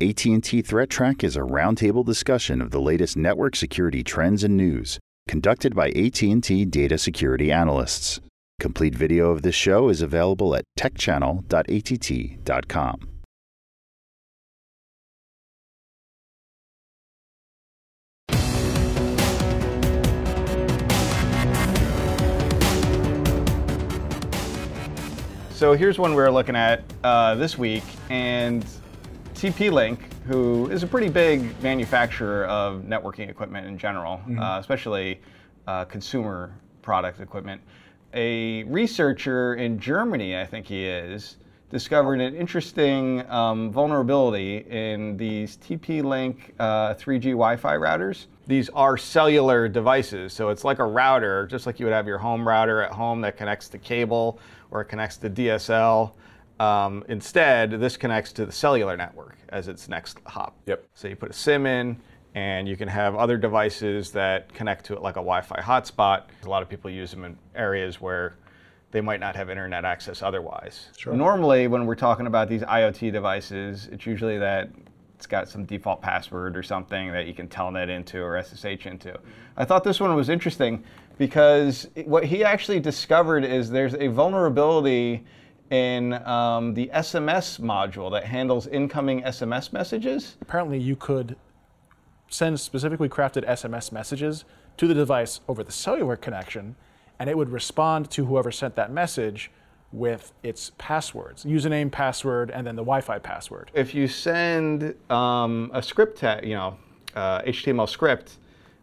AT&T Threat Track is a roundtable discussion of the latest network security trends and news, conducted by AT&T data security analysts. Complete video of this show is available at techchannel.att.com. So here's one we're looking at uh, this week, and TP-Link, who is a pretty big manufacturer of networking equipment in general, mm-hmm. uh, especially uh, consumer product equipment. A researcher in Germany, I think he is, discovered an interesting um, vulnerability in these TP-Link uh, 3G Wi-Fi routers. These are cellular devices, so it's like a router, just like you would have your home router at home that connects to cable or it connects to DSL. Um, instead, this connects to the cellular network as its next hop. Yep. So you put a SIM in, and you can have other devices that connect to it like a Wi-Fi hotspot. A lot of people use them in areas where they might not have internet access otherwise. Sure. Normally, when we're talking about these IoT devices, it's usually that it's got some default password or something that you can telnet into or SSH into. I thought this one was interesting because what he actually discovered is there's a vulnerability in um, the SMS module that handles incoming SMS messages. Apparently, you could send specifically crafted SMS messages to the device over the cellular connection, and it would respond to whoever sent that message with its passwords, username, password, and then the Wi-Fi password. If you send um, a script, you know, uh, HTML script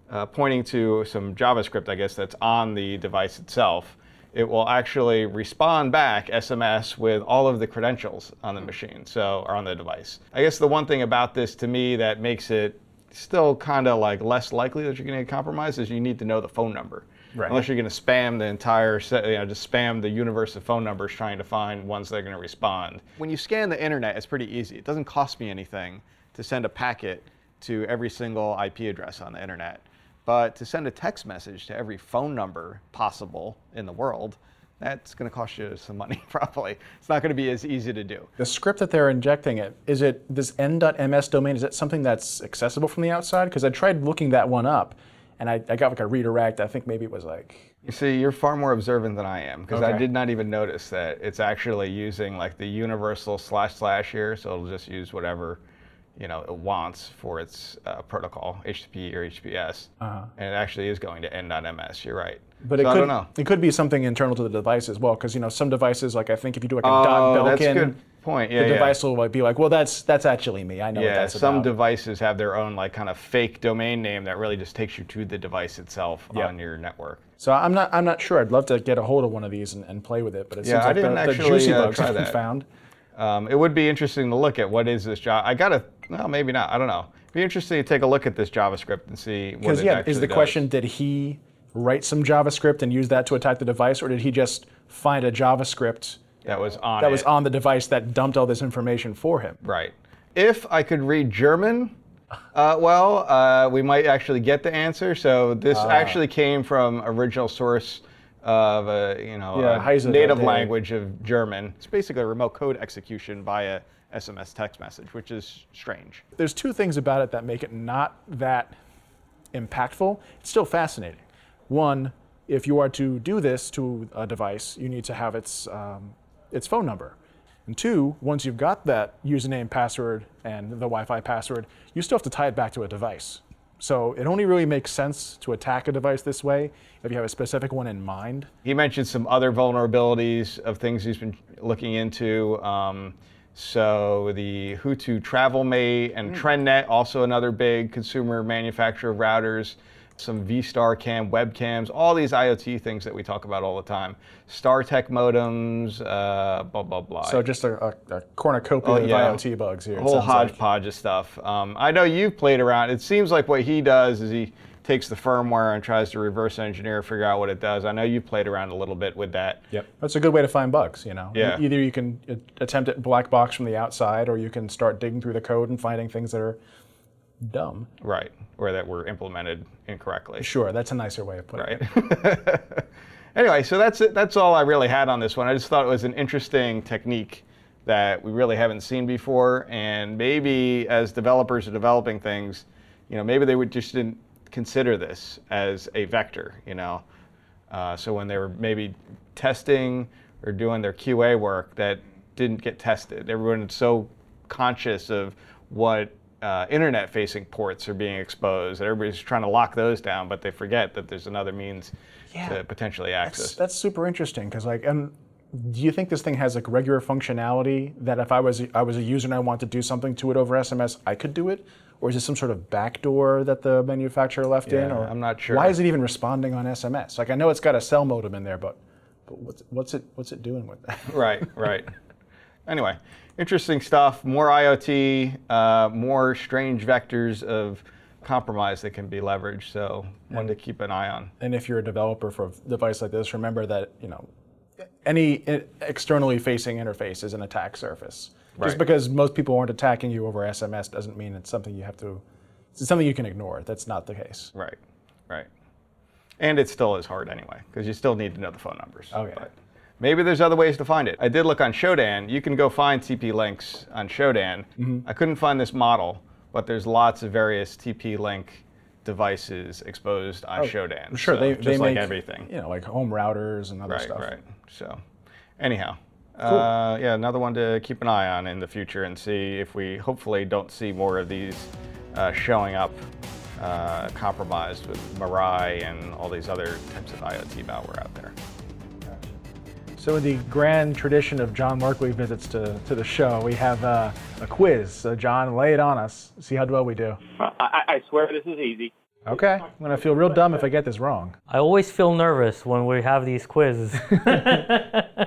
uh, pointing to some JavaScript, I guess that's on the device itself, it will actually respond back SMS with all of the credentials on the hmm. machine, so or on the device. I guess the one thing about this to me that makes it still kind of like less likely that you're going to get compromised is you need to know the phone number. Right. Unless you're going to spam the entire, set, you know, just spam the universe of phone numbers trying to find ones that are going to respond. When you scan the internet, it's pretty easy. It doesn't cost me anything to send a packet to every single IP address on the internet. But to send a text message to every phone number possible in the world, that's going to cost you some money probably. It's not going to be as easy to do. The script that they're injecting it, is it this n.ms domain, is it something that's accessible from the outside? Because I tried looking that one up and I, I got like a redirect. I think maybe it was like. You see, you're far more observant than I am because Okay. I did not even notice that it's actually using like the universal slash slash here, so it'll just use whatever you know it wants for its uh, protocol, HTTP or HTTPS, Uh-huh. and it actually is going to end on MS. You're right. But so it I could, don't know. it could be something internal to the device as well, because you know some devices, like I think if you do like a Oh, dot that's a Belkin, good point. Yeah, the yeah. device will be like, well, that's that's actually me. I know what Yeah, that's some about. devices have their own like kind of fake domain name that really just takes you to the device itself Yeah. on your network. so I'm not I'm not sure. I'd love to get a hold of one of these and, and play with it, but it Yeah, seems I like didn't the, the juicy uh, bugs have been found. Um, it would be interesting to look at what is this job. I gotta, well, maybe not. I don't know. Be interesting to take a look at this JavaScript and see what Because it yeah, is the does. question: Did he write some JavaScript and use that to attack the device, or did he just find a JavaScript that was on that was on the device that dumped all this information for him? Right. If I could read German, uh, well, uh, we might actually get the answer. So this Ah. actually came from original source of a you know Yeah, a native language of German. It's basically a remote code execution via SMS text message, which is strange. There's two things about it that make it not that impactful. It's still fascinating. One, if you are to do this to a device, you need to have its um, its phone number. And two, once you've got that username, password, and the Wi-Fi password, you still have to tie it back to a device. So it only really makes sense to attack a device this way if you have a specific one in mind. He mentioned some other vulnerabilities of things he's been looking into. Um, so the HooToo TravelMate and TrendNet, also another big consumer manufacturer of routers. Some V-Star Cam webcams, all these IoT things that we talk about all the time. StarTech modems, uh, blah blah blah. So just a, a, a cornucopia Oh, of. IoT bugs here. a whole sounds like. hodgepodge of stuff. Um, I know you've played around. It seems like what he does is he takes the firmware and tries to reverse engineer, figure out what it does. I know you've played around a little bit with that. Yep. That's a good way to find bugs, you know. Yeah. Either you can uh, attempt it black box from the outside or you can start digging through the code and finding things that are dumb. Right, or that were implemented incorrectly. Sure, that's a nicer way of putting Right. it. anyway, so that's it. That's all I really had on this one. I just thought it was an interesting technique that we really haven't seen before. And maybe as developers are developing things, you know, maybe they would just didn't consider this as a vector, you know. Uh, so when they were maybe testing or doing their QA work that didn't get tested, everyone's so conscious of what uh, internet facing ports are being exposed. And everybody's trying to lock those down, but they forget that there's another means yeah. to potentially access. That's, that's super interesting because like, and do you think this thing has like regular functionality that if I was I was a user and I want to do something to it over SMS, I could do it? Or is it some sort of backdoor that the manufacturer left yeah, in? Or I'm not sure. Why is it even responding on SMS? Like I know it's got a cell modem in there, but but what's what's it what's it doing with that? right, right. Anyway, interesting stuff. More IoT, uh, more strange vectors of compromise that can be leveraged. So one to keep an eye on. And if you're a developer for a device like this, remember that you know any externally facing interface is an attack surface. Right. Just because most people aren't attacking you over SMS doesn't mean it's something you have to. It's something you can ignore. That's not the case. Right, right. And it still is hard anyway because you still need to know the phone numbers. Okay. But Maybe there's other ways to find it. I did look on Shodan. You can go find TP links on Shodan. Mm-hmm. I couldn't find this model, but there's lots of various TP link devices exposed on oh, Shodan. Sure, so they, just they like make, everything. You know, like home routers and other right, stuff. Right, right. So, anyhow, cool. uh, yeah, another one to keep an eye on in the future and see if we hopefully don't see more of these uh, showing up uh, compromised with Mirai and all these other types of IoT malware out there. So in the grand tradition of John Markley visits to, to the show, we have uh, a quiz. So John, lay it on us. See how well we do. I, I swear this is easy. Okay. I'm going to feel real dumb if I get this wrong. I always feel nervous when we have these quizzes.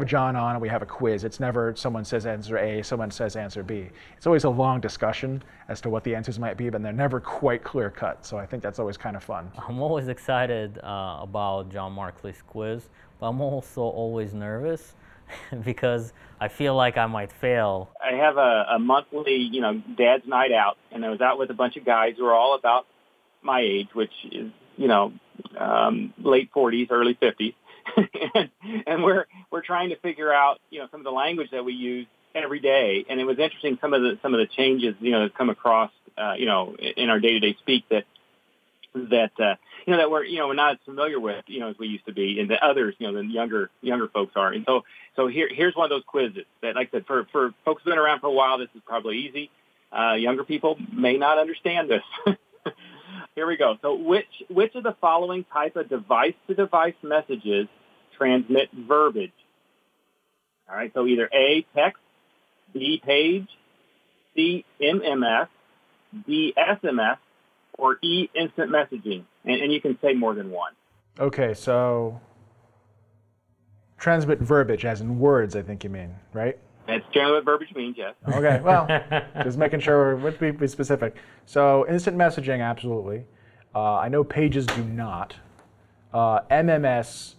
Whenever we have John on and we have a quiz, it's never someone says answer A, someone says answer B. It's always a long discussion as to what the answers might be, but they're never quite clear cut. So I think that's always kind of fun. I'm always excited uh, about John Markley's quiz, but I'm also always nervous because I feel like I might fail. I have a, a monthly, you know, dad's night out, and I was out with a bunch of guys who are all about my age, which is, you know, um, late 40s, early 50s. and, we're we're trying to figure out you know some of the language that we use every day. And it was interesting some of the some of the changes you know that come across uh, you know in our day to day speak that that uh, you know that we're you know we're not as familiar with you know as we used to be, and the others you know the younger younger folks are. And so so here here's one of those quizzes that like I said for for folks who've been around for a while, this is probably easy. Uh, younger people may not understand this. Here we go. So which, which of the following type of device-to-device messages transmit verbiage? All right, so either A, text, B, page, C, MMS, D, SMS, or E, instant messaging. And, and you can say more than one. Okay, so transmit verbiage, as in words, I think you mean, right? That's generally what verbiage means, yes. Okay, well, just making sure we're be specific. So instant messaging, absolutely. Uh, I know pages do not. Uh, MMS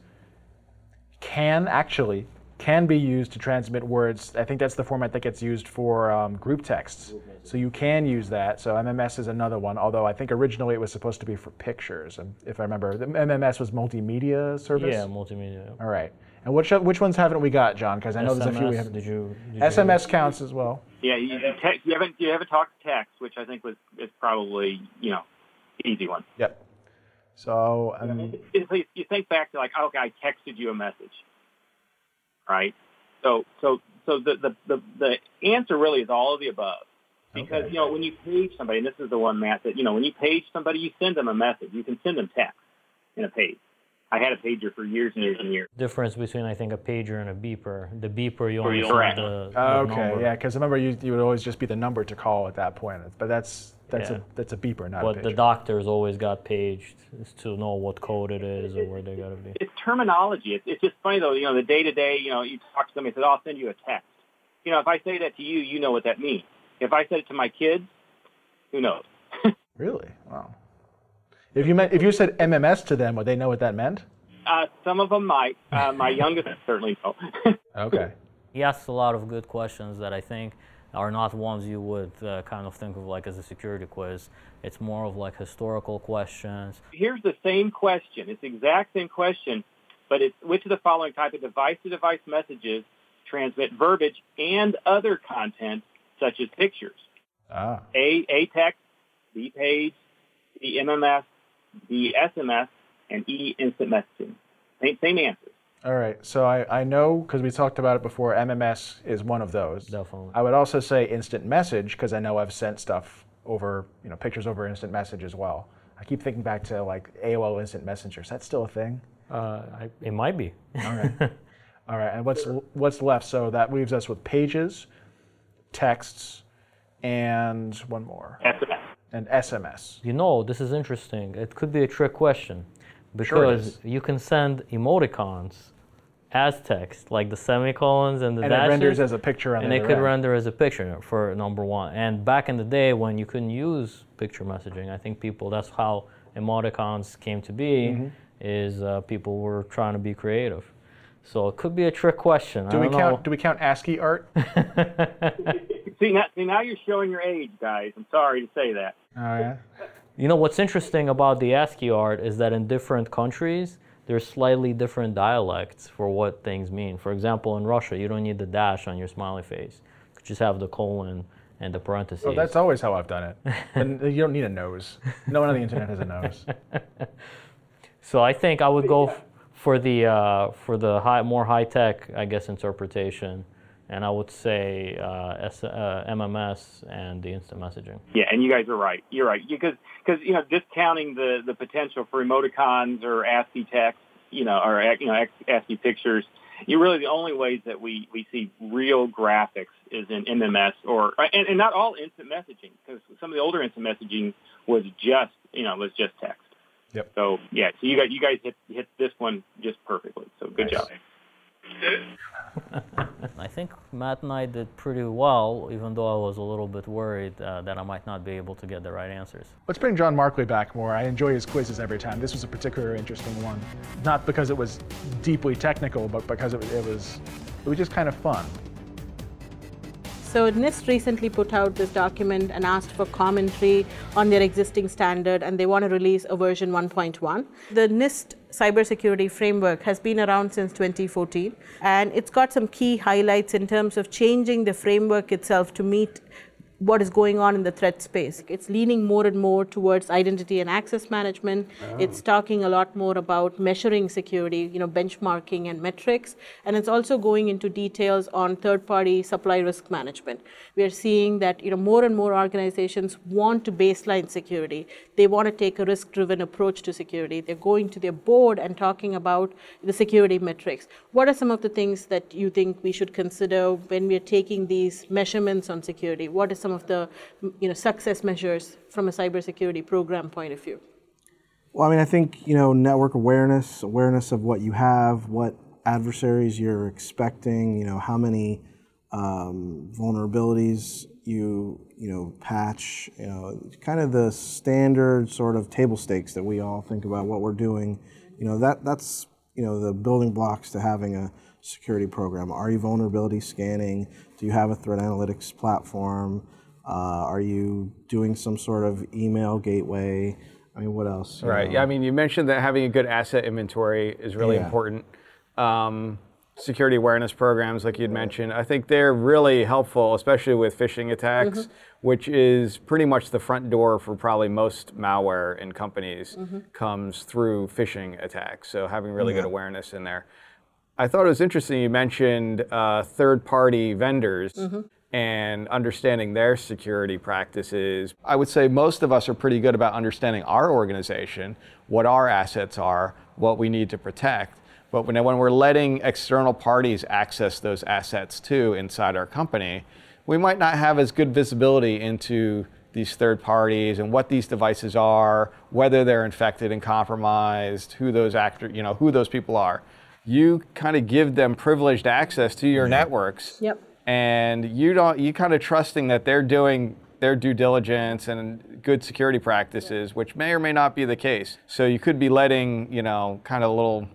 can actually can be used to transmit words. I think that's the format that gets used for um, group texts. So you can use that. So MMS is another one. Although I think originally it was supposed to be for pictures, if I remember. The MMS was multimedia service. Yeah, multimedia. All right. And which which ones haven't we got, John? Because I know SMS, there's a few we haven't. Did you? Did SMS you counts as well. Yeah, you, te- you haven't you haven't talked text, which I think was is probably you know easy one. Yep. So um, you think back to like, okay, I texted you a message, right? So so so the the the, the answer really is all of the above. Because, okay. you know, when you page somebody, and this is the one, Matt, that, you know, when you page somebody, you send them a message. You can send them text in a page. I had a pager for years and years and years. Difference between I think a pager and a beeper. The beeper you only send the, the okay, number. yeah, because remember you you would always just be the number to call at that point. But that's that's yeah. a that's a beeper, not but a the doctors always got paged to know what code it is or where they got to be. It's terminology. It's, it's just funny though. You know, the day to day. You know, you talk to somebody, and says, "I'll send you a text." You know, if I say that to you, you know what that means. If I said it to my kids, who knows? really? Wow. If you meant if you said MMS to them, would they know what that meant? Uh, some of them might. Uh, my youngest certainly know. okay. He asks a lot of good questions that I think are not ones you would uh, kind of think of like as a security quiz. It's more of like historical questions. Here's the same question. It's the exact same question, but it's which of the following type of device-to-device messages transmit verbiage and other content such as pictures. Ah. A, A text, B page, C MMS, D SMS, and E instant messaging. Same, same answers. All right. So I, I know because we talked about it before. MMS is one of those. Definitely. I would also say instant message because I know I've sent stuff over, you know, pictures over instant message as well. I keep thinking back to like AOL Instant Messenger. Is that still a thing? Uh, I, it might be. All right. All right. And what's what's left? So that leaves us with pages, texts, and one more, SMS. and SMS. You know, this is interesting. It could be a trick question Sure it because is. you can send emoticons as text, like the semicolons and the And it renders as a picture on and the it could end. render as a picture for number one. And back in the day when you couldn't use picture messaging, I think people that's how emoticons came to be. Mm-hmm. Is uh, people were trying to be creative. So it could be a trick question. Do I we don't count? know. Do we count ASCII art? See now, see now you're showing your age, guys. I'm sorry to say that. Oh yeah. You know what's interesting about the ASCII art is that in different countries there's slightly different dialects for what things mean. For example, in Russia, you don't need the dash on your smiley face. You just have the colon and the parentheses. Oh, that's always how I've done it. and you don't need a nose. No one on the internet has a nose. so I think I would go f- for the uh, for the high, more high tech, I guess, interpretation, and I would say uh, S, uh, MMS and the instant messaging. Yeah, and you guys are right. You're right because because you know discounting the the potential for emoticons or ASCII text, you know, or you know ASCII pictures. You really the only ways that we we see real graphics is in MMS or and, and not all instant messaging because some of the older instant messaging was just you know was just text. Yep. So yeah, so you guys you guys hit hit this one just perfectly. So good Nice. job. I think Matt and I did pretty well, even though I was a little bit worried uh, that I might not be able to get the right answers. Let's bring John Markley back more. I enjoy his quizzes every time. This was a particularly interesting one, not because it was deeply technical, but because it, it was it was just kind of fun. So NIST recently put out this document and asked for commentary on their existing standard, and they want to release a version 1.1. The NIST cybersecurity framework has been around since 2014, and it's got some key highlights in terms of changing the framework itself to meet what is going on in the threat space. It's leaning more and more towards identity and access management. Ah. It's talking a lot more about measuring security, you know, benchmarking and metrics, and it's also going into details on third-party supply risk management. We are seeing that, you know, more and more organizations want to baseline security. They want to take a risk-driven approach to security. They're going to their board and talking about the security metrics. What are some of the things that you think we should consider when we are taking these measurements on security? What are some of the you know, success measures from a cybersecurity program point of view? Well, I mean, I think you know network awareness, awareness of what you have, what adversaries you're expecting, you know, how many um, vulnerabilities you you know patch, you know, kind of the standard sort of table stakes that we all think about what we're doing. You know, that that's you know the building blocks to having a security program. Are you vulnerability scanning? Do you have a threat analytics platform? Uh, are you doing some sort of email gateway? I mean, what else? Right. know? Yeah. I mean, you mentioned that having a good asset inventory is really Yeah. important. Um, security awareness programs, like you'd mentioned, I think they're really helpful, especially with phishing attacks, which is pretty much the front door for probably most malware in companies comes through phishing attacks. So having really good awareness in there. I thought it was interesting you mentioned uh, third-party vendors and understanding their security practices. I would say most of us are pretty good about understanding our organization, what our assets are, what we need to protect. But when, when we're letting external parties access those assets too inside our company, we might not have as good visibility into these third parties and what these devices are, whether they're infected and compromised, who those actor, you know, who those people are. You kind of give them privileged access to your networks Yep. And you don't you kind of trusting that they're doing their due diligence and good security practices which may or may not be the case so you could be letting you know kind of a little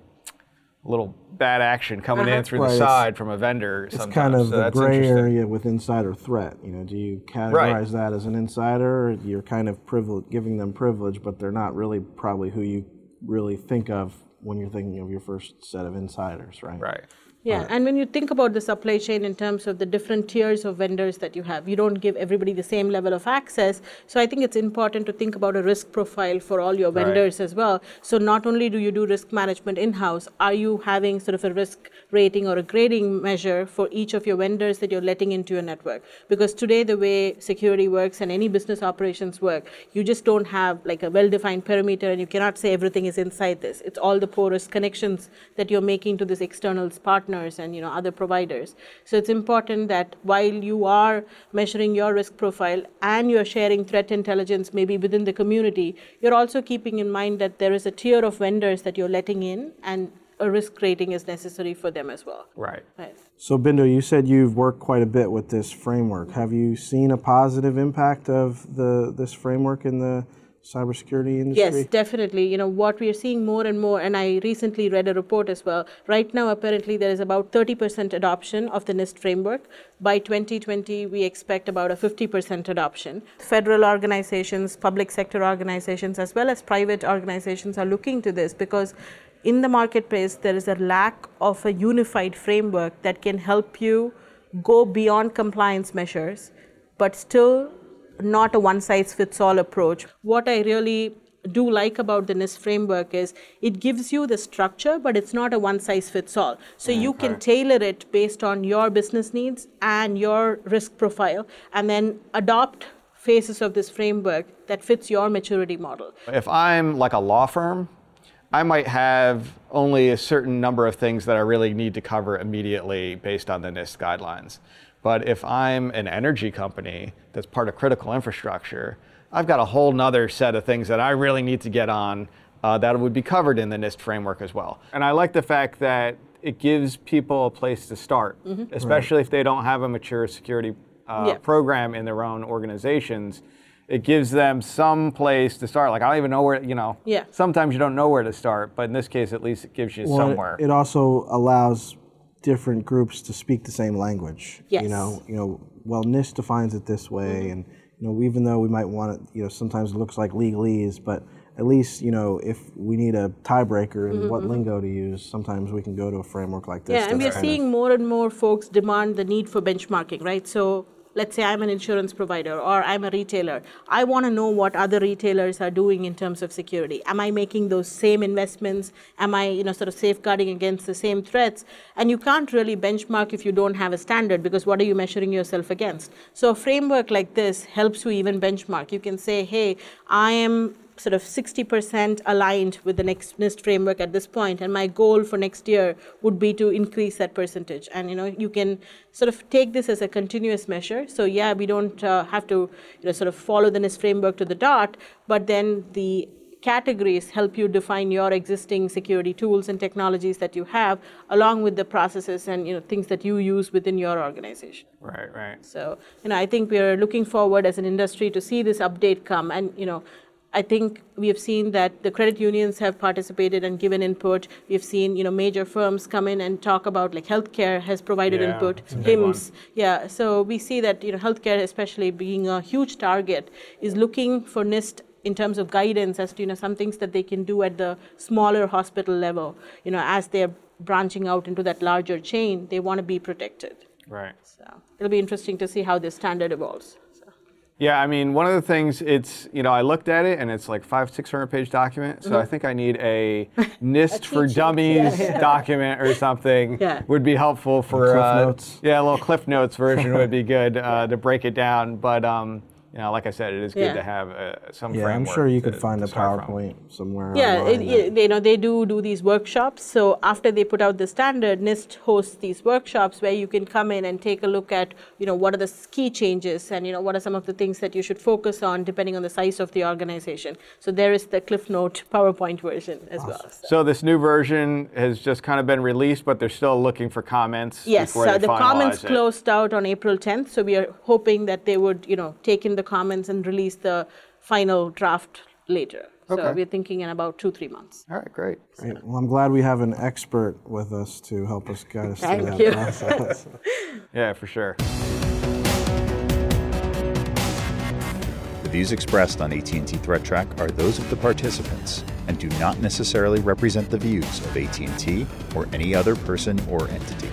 little bad action coming in uh-huh. through Right, the it's- side from a vendor It's sometimes. kind of so the gray area with insider threat. You know, do you categorize Right. that as an insider? Or You're kind of privilege, giving them privilege, but they're not really probably who you really think of when you're thinking of your first set of insiders, right? right Yeah, and when you think about the supply chain in terms of the different tiers of vendors that you have, you don't give everybody the same level of access. So I think it's important to think about a risk profile for all your vendors as well. So not only do you do risk management in house, are you having sort of a risk rating or a grading measure for each of your vendors that you're letting into your network? Because today, the way security works and any business operations work, you just don't have like a well defined perimeter and you cannot say everything is inside this. It's all the porous connections that you're making to this external partner partners and you know other providers. So it's important that while you are measuring your risk profile and you're sharing threat intelligence maybe within the community, you're also keeping in mind that there is a tier of vendors that you're letting in and a risk rating is necessary for them as well. Right. Right. So, Bindo, you said you've worked quite a bit with this framework. Have you seen a positive impact of the this framework in the cybersecurity industry? Yes, definitely. You know, what we are seeing more and more, and I recently read a report as well. Right now, apparently, there is about 30% adoption of the NIST framework. By 2020, we expect about a 50% adoption. Federal organizations, public sector organizations, as well as private organizations are looking to this because in the marketplace, there is a lack of a unified framework that can help you go beyond compliance measures, but still not a one size fits all approach. What I really do like about the NIST framework is it gives you the structure, but it's not a one size fits all. So mm, you can tailor it based on your business needs and your risk profile, and then adopt phases of this framework that fits your maturity model. If I'm like a law firm, I might have only a certain number of things that I really need to cover immediately based on the NIST guidelines. But if I'm an energy company that's part of critical infrastructure, I've got a whole nother set of things that I really need to get on uh, that would be covered in the NIST framework as well. And I like the fact that it gives people a place to start, mm-hmm. especially right. if they don't have a mature security uh, yeah. program in their own organizations. It gives them some place to start. Like I don't even know where, you know. Yeah. Sometimes you don't know where to start, but in this case, at least it gives you well, somewhere. It, it also allows different groups to speak the same language. Yes. You know, you know, well, NIST defines it this way, mm-hmm. and you know, even though we might want it, you know, sometimes it looks like legalese, but at least you know if we need a tiebreaker and mm-hmm. what lingo to use, sometimes we can go to a framework like this. Yeah, and we're seeing of, more and more folks demand the need for benchmarking, right? So let's say I'm an insurance provider or I'm a retailer. I want to know what other retailers are doing in terms of security. Am I making those same investments? Am I, you know, sort of safeguarding against the same threats? And you can't really benchmark if you don't have a standard because what are you measuring yourself against? So a framework like this helps you even benchmark. You can say, hey, I am sort of 60% aligned with the next NIST framework at this point, and my goal for next year would be to increase that percentage. And you know, you can sort of take this as a continuous measure. So yeah, we don't uh, have to you know sort of follow the NIST framework to the dot, but then the categories help you define your existing security tools and technologies that you have along with the processes and you know things that you use within your organization right right so you know i think we're looking forward as an industry to see this update come and you know I think we have seen that the credit unions have participated and given input. We've seen, you know, major firms come in and talk about like healthcare has provided yeah, input. HIMSS, yeah. So we see that you know healthcare, especially being a huge target, is looking for NIST in terms of guidance as to you know some things that they can do at the smaller hospital level. You know, as they're branching out into that larger chain, they want to be protected. Right. So it'll be interesting to see how this standard evolves. Yeah, I mean, one of the things it's you know I looked at it and it's like five six hundred page document, so mm-hmm. I think I need a NIST for Dummies yeah, yeah. document or something. Yeah. would be helpful for uh, notes. Yeah, a little Cliff Notes version would be good uh, to break it down. But um, you know, like I said, it is good Yeah. to have uh, some Yeah, I'm sure you to- could find to a from. PowerPoint somewhere. Yeah, it, it- you know they do do these workshops. So after they put out the standard, NIST hosts these workshops where you can come in and take a look at you know what are the key changes and you know what are some of the things that you should focus on depending on the size of the organization. So there is the Cliff Note PowerPoint version as well. So- So this new version has just kind of been released, but they're still looking for comments Yes, before uh, they the comments it. closed out on April 10th, so we are hoping that they would, you know, take in the comments and release the final draft later. So Okay. we're thinking in about two, three months. All right, great. Great. Well, I'm glad we have an expert with us to help us guide us through that you. process. Yeah, for sure. The views expressed on AT&T Threat Track are those of the participants and do not necessarily represent the views of AT&T or any other person or entity.